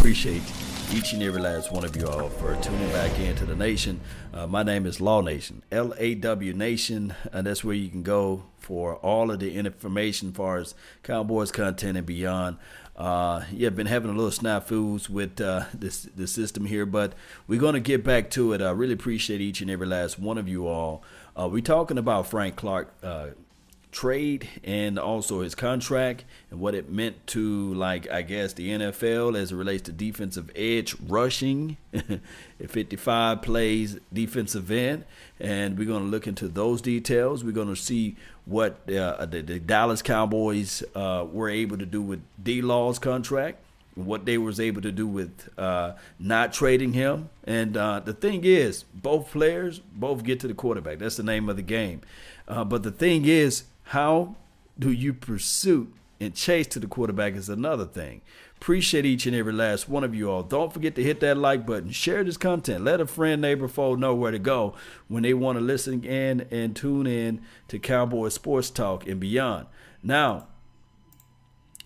appreciate each and every last one of you all for tuning back into the nation. Uh, my name is Law Nation, L A W Nation, and that's where you can go for all of the information as far as Cowboys content and beyond. Uh, yeah, been having a little snafus with uh, this the system here, but we're going to get back to it. I really appreciate each and every last one of you all. Uh, we're talking about Frank Clark uh, trade and also his contract and what it meant to like I guess the NFL as it relates to defensive edge rushing. At 55 plays defensive end and we're going to look into those details. We're going to see what uh, the, the, Dallas Cowboys uh, were able to do with D Law's contract what they was able to do with uh, not trading him. And uh, the thing is both players both get to the quarterback. That's the name of the game. Uh, but the thing is how do you pursue and chase to the quarterback is another thing. Appreciate each and every last one of you all. Don't forget to hit that like button. Share this content. Let a friend, neighbor, foe know where to go when they want to listen in and tune in to Cowboy Sports Talk and beyond. Now,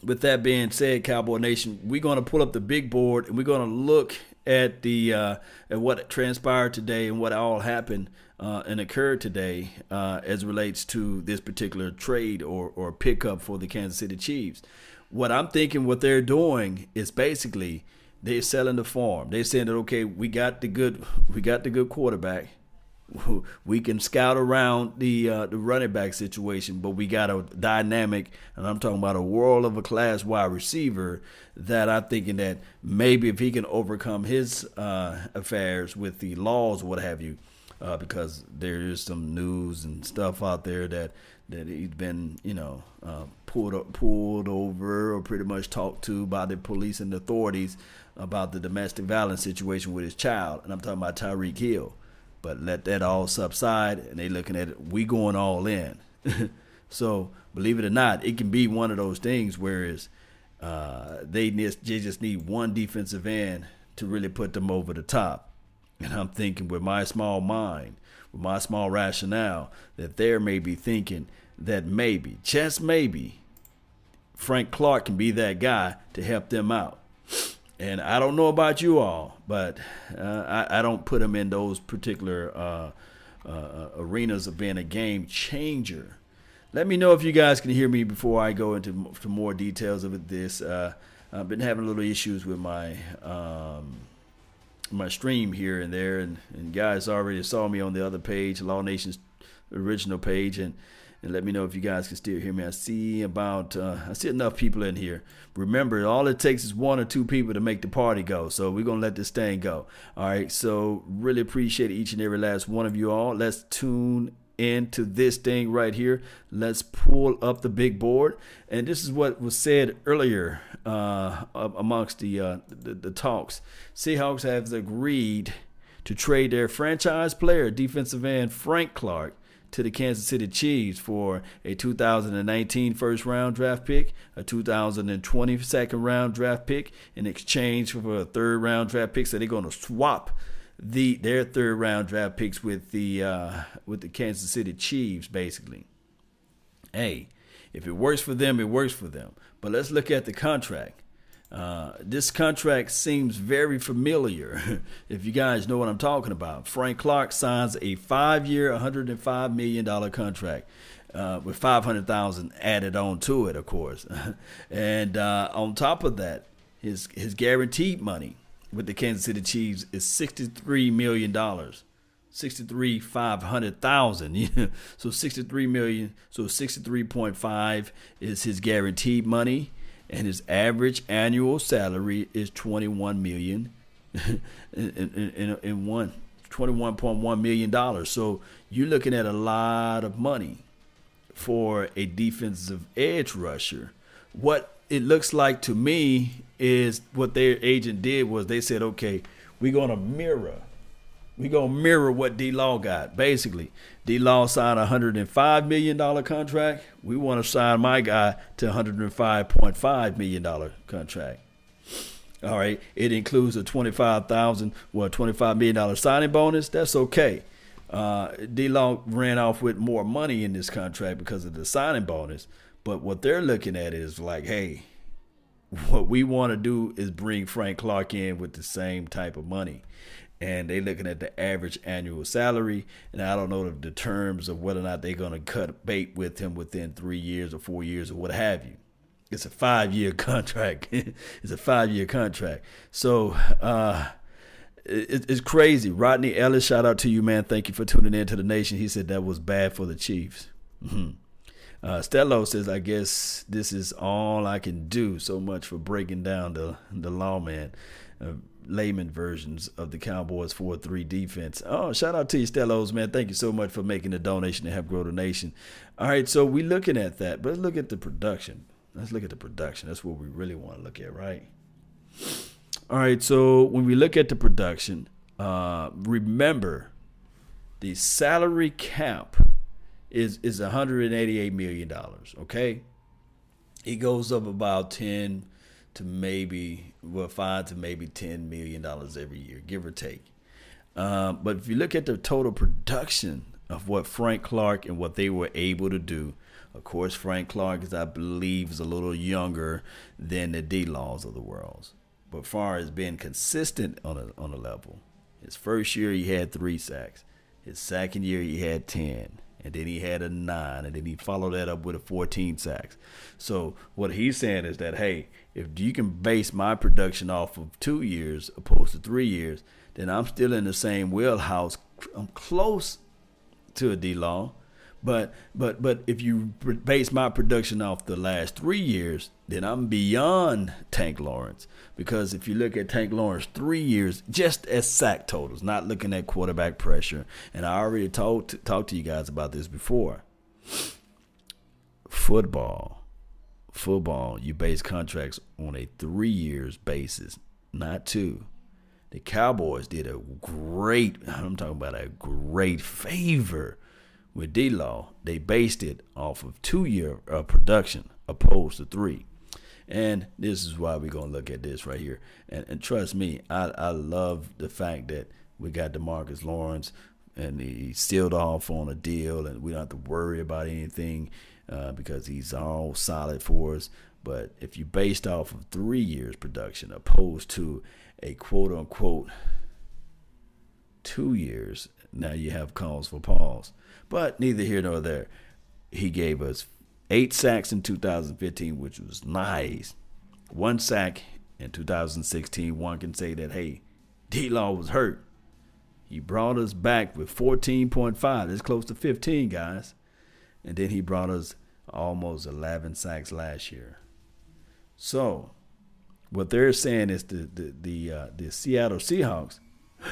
with that being said, Cowboy Nation, we're going to pull up the big board and we're going to look at the uh, at what transpired today and what all happened uh, and occurred today uh, as relates to this particular trade or or pickup for the Kansas City Chiefs. What I'm thinking, what they're doing is basically they're selling the farm. They're saying that okay, we got the good, we got the good quarterback we can scout around the uh, the running back situation, but we got a dynamic, and I'm talking about a world of a class wide receiver that I'm thinking that maybe if he can overcome his uh, affairs with the laws, what have you, uh, because there is some news and stuff out there that that he's been, you know, uh, pulled pulled over or pretty much talked to by the police and authorities about the domestic violence situation with his child, and I'm talking about Tyreek Hill. But let that all subside and they looking at it we going all in. So believe it or not it can be one of those things whereas uh, they, they just need one defensive end to really put them over the top and i'm thinking with my small mind with my small rationale that they're maybe thinking that maybe just maybe frank clark can be that guy to help them out and I don't know about you all, but uh, I, I, don't put him in those particular uh, uh, arenas of being a game changer. Let me know if you guys can hear me before I go into to more details of this. Uh, I've been having a little issues with my um, my stream here and there, and, and guys already saw me on the other page, Law Nation's original page, and and let me know if you guys can still hear me. I see about uh, I see enough people in here. Remember, all it takes is one or two people to make the party go. So we're gonna let this thing go. All right. So really appreciate each and every last one of you all. Let's tune into this thing right here. Let's pull up the big board. And this is what was said earlier uh, amongst the, uh, the the talks. Seahawks have agreed to trade their franchise player, defensive end Frank Clark to the Kansas City Chiefs for a 2019 first round draft pick, a 2020 second round draft pick in exchange for a third round draft pick. So they're going to swap the their third round draft picks with the uh, with the Kansas City Chiefs, basically. Hey, if it works for them, it works for them. But let's look at the contract. Uh, this contract seems very familiar. if you guys know what I'm talking about, Frank Clark signs a five-year, 105 million dollar contract. Uh, with 500,000 added on to it, of course, and uh, on top of that, his his guaranteed money with the Kansas City Chiefs is 63 million dollars. 63 500,000 so 63 million so 63.5 is his guaranteed money and his average annual salary is 21 million. In, in, in, in one 21.1 million dollars. So you're looking at a lot of money for a defensive edge rusher. What it looks like to me is what their agent did was they said okay we're to mirror we're gonna mirror what D Law got. Basically, D Law signed a hundred and five million dollar contract. We want to sign my guy to hundred and five point five million dollar contract. All right, it includes a twenty five thousand, well, twenty five million dollar signing bonus. That's okay. Uh, D Law ran off with more money in this contract because of the signing bonus. But what they're looking at is like, hey, what we want to do is bring Frank Clark in with the same type of money. And they're looking at the average annual salary, and I don't know the, terms of whether or not they're going to cut bait with him within three years or four years or what have you. It's a five year contract. it's a five year contract. So uh, it, it's crazy. Rodney Ellis, shout out to you, man. Thank you for tuning in to the nation. He said that was bad for the Chiefs. Mm-hmm. Uh, Stello says, I guess this is all I can do. So much for breaking down the, the lawman, uh, layman versions of the Cowboys 4 3 defense. Oh, shout out to you, Stellos, man. Thank you so much for making the donation to help grow the nation. All right, so we're looking at that, but let's look at the production. Let's look at the production. That's what we really want to look at, right? All right, so when we look at the production, uh, remember the salary cap is is 188 million dollars. Okay, it goes up about 10 to maybe well five to maybe 10 million dollars every year, give or take. Um, but if you look at the total production of what Frank Clark and what they were able to do, of course, Frank Clark is, I believe, is a little younger than the D Laws of the world. But far as being consistent on a on a level, his first year he had three sacks. His second year he had ten and then he had a nine, and then he followed that up with a 14 sacks. So what he's saying is that hey, if you can base my production off of two years opposed to three years, then I'm still in the same wheelhouse. I'm close to a D Law, but but but if you base my production off the last three years, then I'm beyond Tank Lawrence. Because if you look at Tank Lawrence three years, just as sack totals, not looking at quarterback pressure, and I already talked talked to you guys about this before. Football, football, you base contracts on a three years basis, not two. The Cowboys did a great, I'm talking about a great favor with D Law, they based it off of two year uh, production opposed to three. And this is why we're going to look at this right here. And, and trust me, I, I love the fact that we got Demarcus Lawrence and he sealed off on a deal, and we don't have to worry about anything uh, because he's all solid for us. But if you based off of three years production opposed to a quote unquote two years, now you have cause for pause. But neither here nor there. He gave us eight sacks in 2015, which was nice. One sack in 2016. One can say that, hey, D Law was hurt. He brought us back with 14.5. That's close to 15, guys. And then he brought us almost 11 sacks last year. So, what they're saying is the the the, uh, the Seattle Seahawks,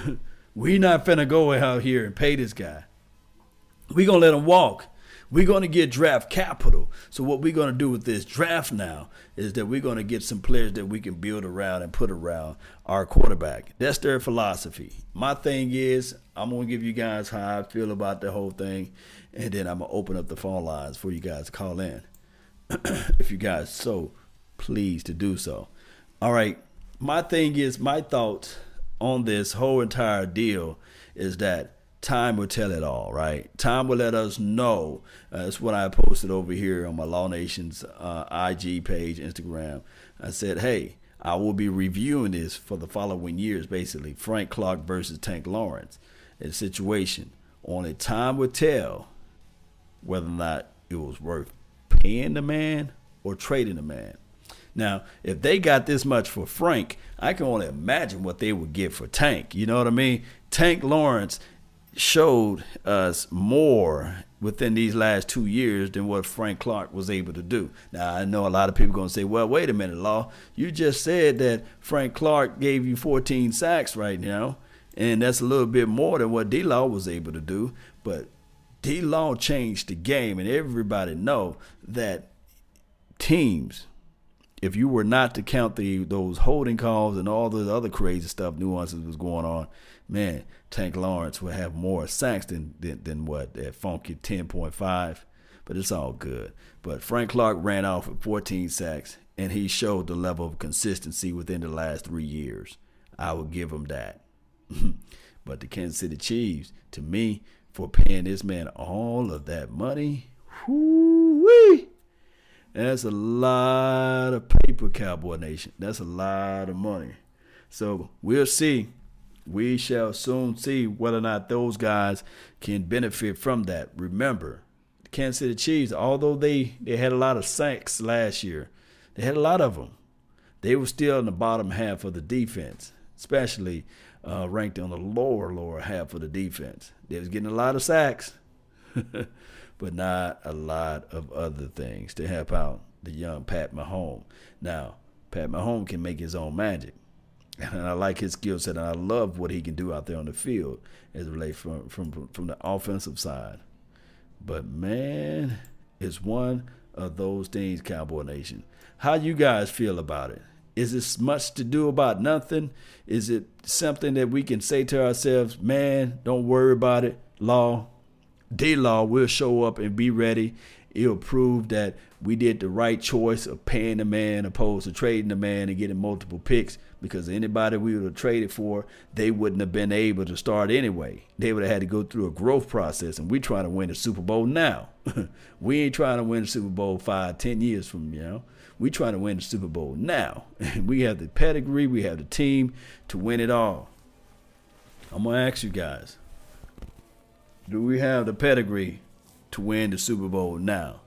we not finna go out here and pay this guy. We're going to let him walk. We're going to get draft capital. So what we're going to do with this draft now is that we're going to get some players that we can build around and put around our quarterback. That's their philosophy. My thing is, I'm going to give you guys how I feel about the whole thing, and then I'm going to open up the phone lines for you guys to call in if you guys so pleased to do so. All right. My thing is, my thoughts on this whole entire deal is that time will tell it all, right? Time will let us know. Uh, that's what I posted over here on my Law Nation's uh, IG page, Instagram. I said, hey, I will be reviewing this for the following years, basically. Frank Clark versus Tank Lawrence. A situation. Only time will tell whether or not it was worth paying the man or trading the man. Now, if they got this much for Frank, I can only imagine what they would get for Tank. You know what I mean? Tank Lawrence showed us more within these last two years than what Frank Clark was able to do. Now, I know a lot of people going to say, well, wait a minute, Law. You just said that Frank Clark gave you 14 sacks right now, and that's a little bit more than what D Law was able to do. But D Law changed the game, and everybody know that teams, if you were not to count the those holding calls and all the other crazy stuff, nuances was going on, man, Tank Lawrence will have more sacks than than, than what that funky 10.5, but it's all good. But Frank Clark ran off with 14 sacks, and he showed the level of consistency within the last three years. I would give him that. but the Kansas City Chiefs, to me, for paying this man all of that money, whoo That's a lot of paper, Cowboy Nation. That's a lot of money. So we'll see. We shall soon see whether or not those guys can benefit from that. Remember, the Kansas City Chiefs, although they, they had a lot of sacks last year, they had a lot of them. They were still in the bottom half of the defense, especially uh, ranked on the lower, lower half of the defense. They was getting a lot of sacks. but not a lot of other things to help out the young Pat Mahomes. Now, Pat Mahomes can make his own magic. And I like his skill set, and I love what he can do out there on the field as relates from, from, from the offensive side. But man, it's one of those things, Cowboy Nation. How you guys feel about it? Is this much to do about nothing? Is it something that we can say to ourselves, man, don't worry about it, law, D Law will show up and be ready. It'll prove that we did the right choice of paying the man opposed to trading the man and getting multiple picks because anybody we would have traded for, they wouldn't have been able to start anyway. They would have had to go through a growth process, and we're trying to win the Super Bowl now. we ain't trying to win the Super Bowl five, ten years from you know. We trying to win the Super Bowl now. we have the pedigree, we have the team to win it all. I'm gonna ask you guys do we have the pedigree to win the Super Bowl now?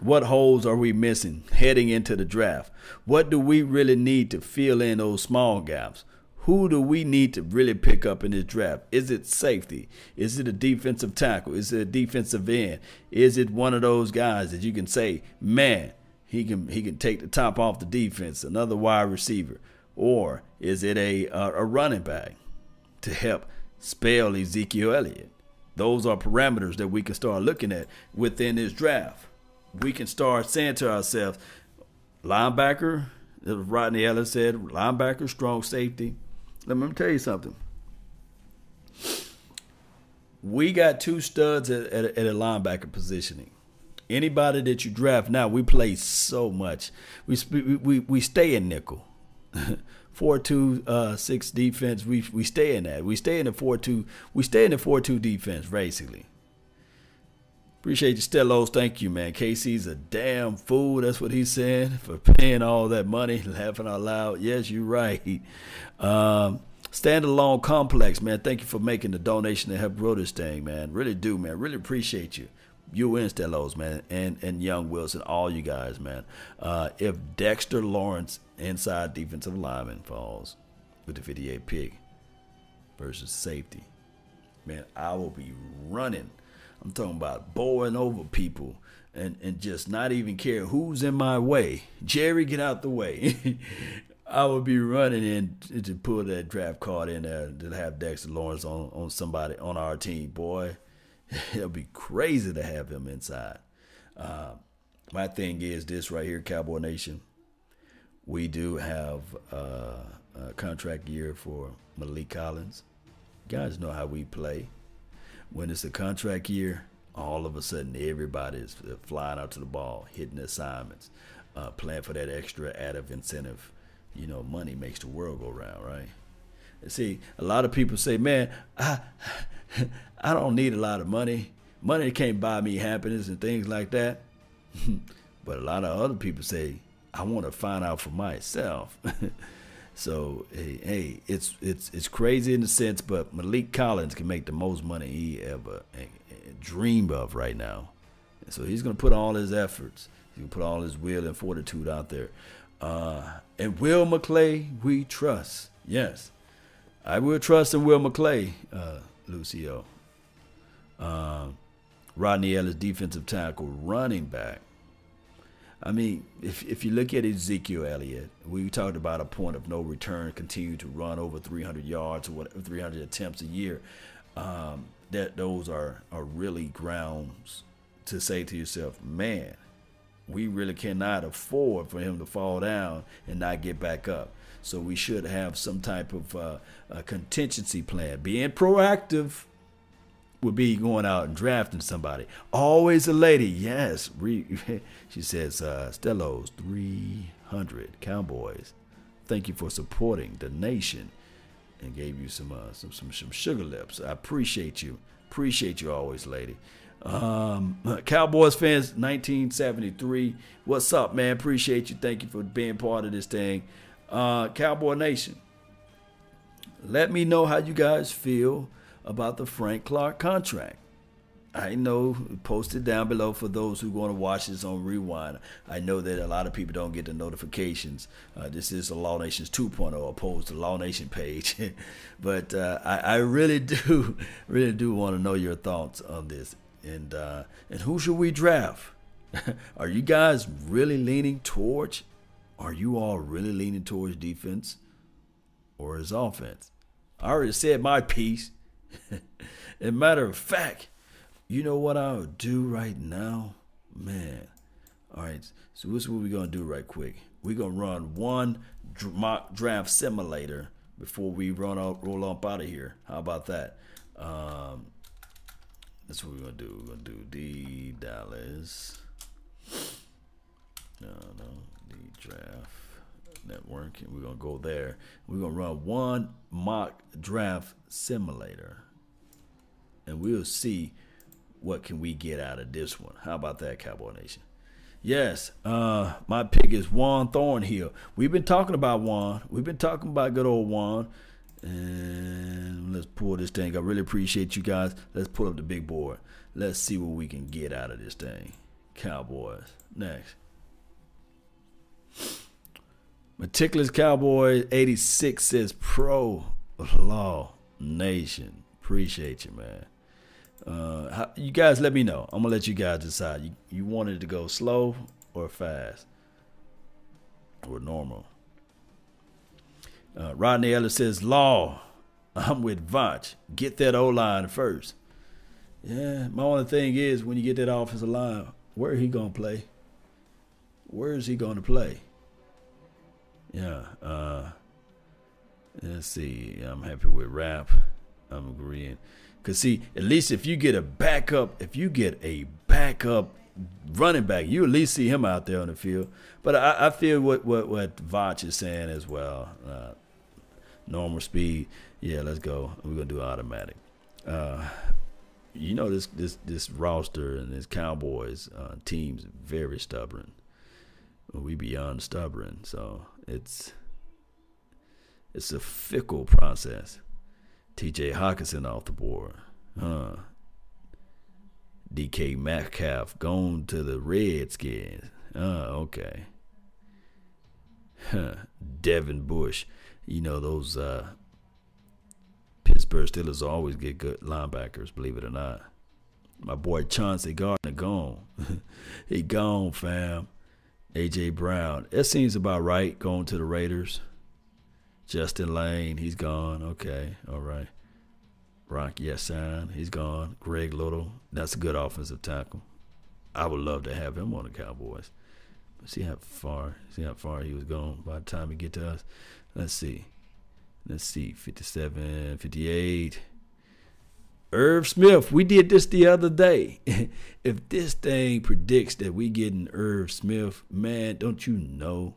What holes are we missing heading into the draft? What do we really need to fill in those small gaps? Who do we need to really pick up in this draft? Is it safety? Is it a defensive tackle? Is it a defensive end? Is it one of those guys that you can say, man, he can he can take the top off the defense, another wide receiver? Or is it a a, a running back to help spell Ezekiel Elliott? Those are parameters that we can start looking at within this draft. We can start saying to ourselves, linebacker, Rodney Ellis said, linebacker, strong safety. Let me tell you something. We got two studs at, at, at a linebacker positioning. Anybody that you draft now, we play so much. We we we stay in nickel. four two uh, six defense. We we stay in that. We stay in the four two. We stay in the four two defense basically. Appreciate you, Stellos. Thank you, man. Casey's a damn fool. That's what he's saying for paying all that money, laughing out loud. Yes, you're right. Um, Standalone Complex, man. Thank you for making the donation to help grow this thing, man. Really do, man. Really appreciate you you and Stellos, man, and and Young Wilson, all you guys, man. Uh, if Dexter Lawrence, inside defensive lineman, falls with the 58 pick versus safety, man, I will be running. I'm talking about bowling over people and and just not even care who's in my way. Jerry, get out the way. I would be running in to pull that draft card in there to have Dexter Lawrence on, on somebody on our team, boy. It'll be crazy to have him inside. Uh, my thing is this right here, Cowboy Nation. We do have uh, a contract year for Maliek Collins. You guys know how we play. When it's a contract year, all of a sudden everybody is flying out to the ball, hitting assignments, uh, playing for that extra added incentive. You know, money makes the world go round, right? See, a lot of people say, "Man, I I don't need a lot of money. Money can't buy me happiness and things like that." but a lot of other people say, "I want to find out for myself." so, hey, hey, it's it's it's crazy in the sense, but Maliek Collins can make the most money he ever eh, eh, dreamed of right now. And so he's to put all his efforts, he's to put all his will and fortitude out there. Uh, and Will McClay, we trust. Yes. I will trust in Will McClay, uh, Lucio. Uh, Rodney Ellis, defensive tackle, running back. I mean, if if you look at Ezekiel Elliott, we talked about a point of no return, continue to run over 300 yards or whatever, 300 attempts a year. Um, that those are are really grounds to say to yourself, man, we really cannot afford for him to fall down and not get back up. So we should have some type of uh, contingency plan. Being proactive would be going out and drafting somebody. Always a lady, yes. she says, uh, Stellos 300 Cowboys. Thank you for supporting the nation, and gave you some uh, some, some some sugar lips. I appreciate you. Appreciate you always, lady. Um, Cowboys fans, 1973. What's up, man? Appreciate you. Thank you for being part of this thing. Uh, Cowboy Nation, let me know how you guys feel about the Frank Clark contract. I know, post it down below for those who want to watch this on Rewind. I know that a lot of people don't get the notifications. Uh, this is a Law Nations 2.0 opposed to Law Nation page. but uh, I, I, really do, really do want to know your thoughts on this. And, uh, and who should we draft? are you guys really leaning towards, are you all really leaning towards defense or is offense? I already said my piece. As a matter of fact, you know what I'll do right now? Man. All right. So this is what we're going to do right quick. We're going to run one mock draft simulator before we run out, roll up out of here. How about that? Um, that's what we're going to do. We're going to do D Dallas. No, no. D draft network. And we're to go there. We're to run one mock draft simulator. And we'll see what can we get out of this one? How about that, Cowboy Nation? Yes, uh, my pick is Juan Thornhill. We've been talking about Juan. We've been talking about good old Juan. And let's pull this thing. I really appreciate you guys. Let's pull up the big board. Let's see what we can get out of this thing. Cowboys. Next. Meticulous Cowboy 86 says pro law nation. Appreciate you, man. Uh, how, you guys, let me know. I'm gonna let you guys decide. You you wanted to go slow or fast or normal. Uh, Rodney Ellis says, "Law, I'm with Voch. Get that O line first. Yeah, my only thing is when you get that offensive line, where he gonna play? Where is he gonna play? Yeah. Uh, let's see. I'm happy with rap. I'm agreeing. Cause see, at least if you get a backup, if you get a backup running back, you at least see him out there on the field. But I, I feel what what what Voch is saying as well. Uh, normal speed, yeah, let's go. We're gonna do automatic. Uh, you know this this this roster and this Cowboys uh, team's very stubborn. We beyond stubborn, so it's it's a fickle process. TJ Hockenson off the board. Huh. DK Metcalf gone to the Redskins. Oh, okay. Huh. Devin Bush. You know, those uh, Pittsburgh Steelers always get good linebackers, believe it or not. My boy Chauncey Gardner gone. he gone, fam. AJ Brown. It seems about right going to the Raiders. Justin Layne, he's gone. Okay, all right. Rock Ya-Sin, he's gone. Greg Little, that's a good offensive tackle. I would love to have him on the Cowboys. See how far, see how far he was going by the time he get to us. Let's see. Let's see, 57, 58. Irv Smith, we did this the other day. if this thing predicts that we getting Irv Smith, man, don't you know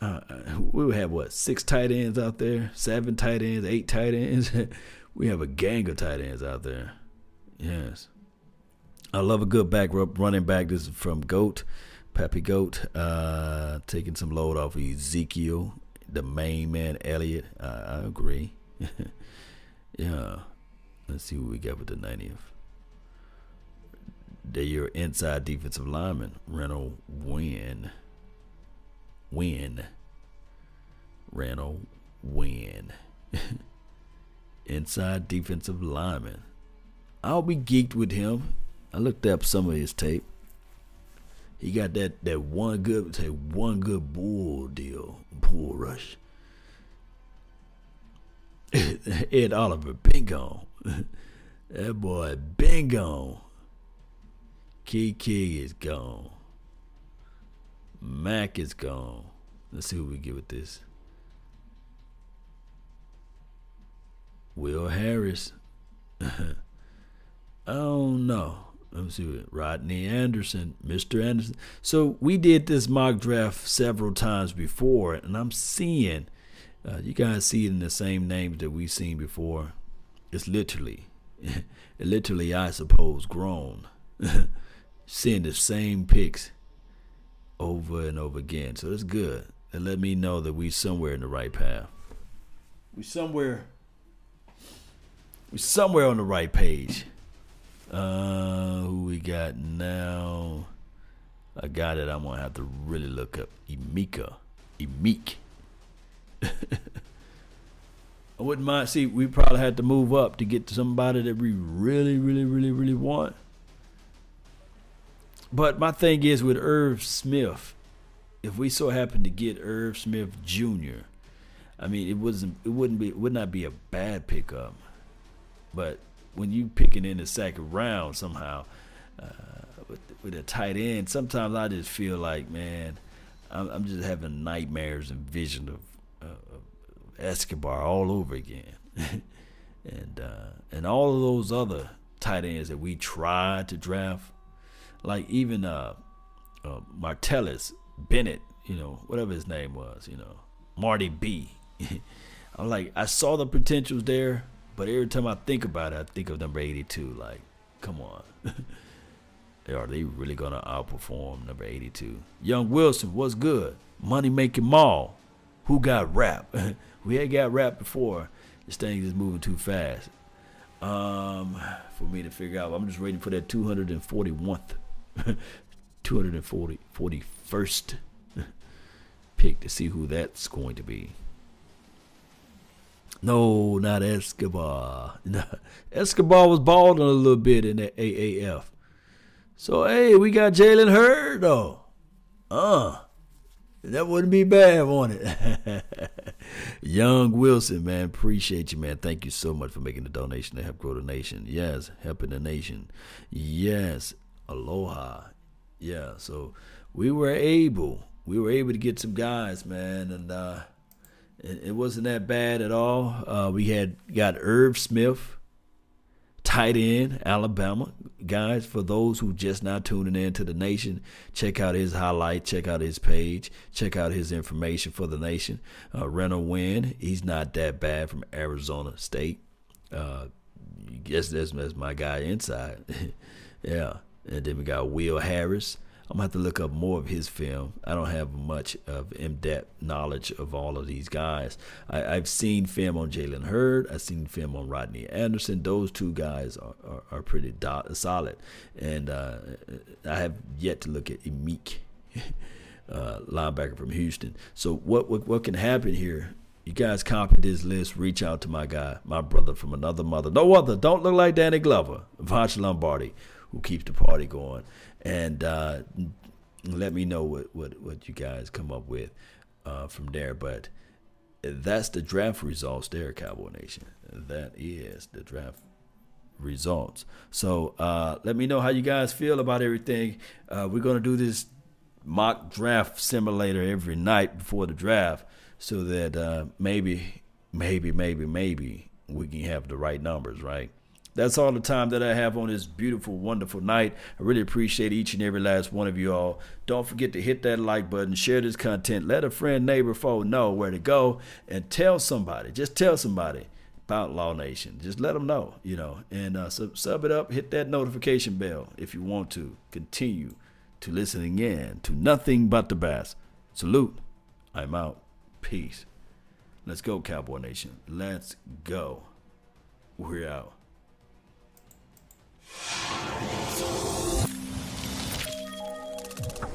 uh, we would have what six tight ends out there, seven tight ends, eight tight ends. we have a gang of tight ends out there. Yes, I love a good back running back. This is from Goat, Pappy Goat, uh, taking some load off of Ezekiel, the main man Elliott. Uh, I agree. yeah, let's see what we got with the 90th. They're your inside defensive lineman, Reynold Wynn win. Randall win. Inside defensive lineman. I'll be geeked with him. I looked up some of his tape. He got that, that one good say one good bull deal, bull rush. Ed Oliver, been gone. that boy gone. Key is gone. Mac is gone. Let's see who we get with this. Will Harris. I don't know. Let me see what Rodney Anderson, Mr. Anderson. So we did this mock draft several times before, and I'm seeing uh, you guys see it in the same names that we've seen before. It's literally literally, I suppose, grown, seeing the same pics over and over again. So it's good. It let me know that we somewhere in the right path. We somewhere. We somewhere on the right page. Uh, who we got now? I got it. I'm gonna have to really look up Emeka. Emek. I wouldn't mind. See, we probably had to move up to get to somebody that we really, really, really, really want. But my thing is with Irv Smith, if we so happen to get Irv Smith Jr., I mean, it wasn't, it wouldn't be, it would not be a bad pickup. But when you picking in the second round somehow uh, with with a tight end, sometimes I just feel like, man, I'm, I'm just having nightmares and vision of Escobar all over again, and uh, and all of those other tight ends that we tried to draft, like even uh, uh, Martellus Bennett, you know, whatever his name was, you know, Marty B. I'm like, I saw the potentials there, but every time I think about it, I think of number 82. Like, come on. Are they really going to outperform number 82? Young Wilson, what's good? Money making mall. Who got rap? We had got rap before. This thing is moving too fast. Um, for me to figure out. I'm just waiting for that 241st, 240, 41st pick to see who that's going to be. No, not Escobar. Escobar was balding a little bit in that AAF. So hey, we got Jalen Hurd though. Uh, that wouldn't be bad, won't it? Young Wilson, man, appreciate you, man. Thank you so much for making the donation to help grow the nation. Yes, helping the nation. Yes, aloha. Yeah, so we were able, we were able to get some guys, man, and uh, it, it wasn't that bad at all. Uh, we had got Irv Smith tight end, Alabama. Guys, for those who just now tuning in to the nation, check out his highlight, check out his page, check out his information for the nation. Uh, Renell Wren, he's not that bad from Arizona State. Uh, guess that's, that's my guy inside. yeah. And then we got Will Harris. I'm gonna have to look up more of his film. I don't have much of in-depth knowledge of all of these guys. I, have seen film on Jalen Hurd. I've seen film on Rodney Anderson. Those two guys are, are, are pretty do- solid, and uh, I have yet to look at Emek, uh, linebacker from Houston. So what, what what can happen here? You guys copy this list. Reach out to my guy, my brother from another mother. No other. Don't look like Danny Glover, Voch Lombardi, who keeps the party going and uh, let me know what, what, what you guys come up with uh, from there. But that's the draft results there, Cowboy Nation. That is the draft results. So uh, let me know how you guys feel about everything. Uh, we're going to do this mock draft simulator every night before the draft so that uh, maybe, maybe, maybe, maybe we can have the right numbers, right? That's all the time that I have on this beautiful, wonderful night. I really appreciate each and every last one of you all. Don't forget to hit that like button, share this content, let a friend, neighbor, foe know where to go, and tell somebody. Just tell somebody about Law Nation. Just let them know, you know, and uh, sub, sub it up. Hit that notification bell if you want to continue to listen in to nothing but the best. Salute. I'm out. Peace. Let's go, Cowboy Nation. Let's go. We're out. ハロー!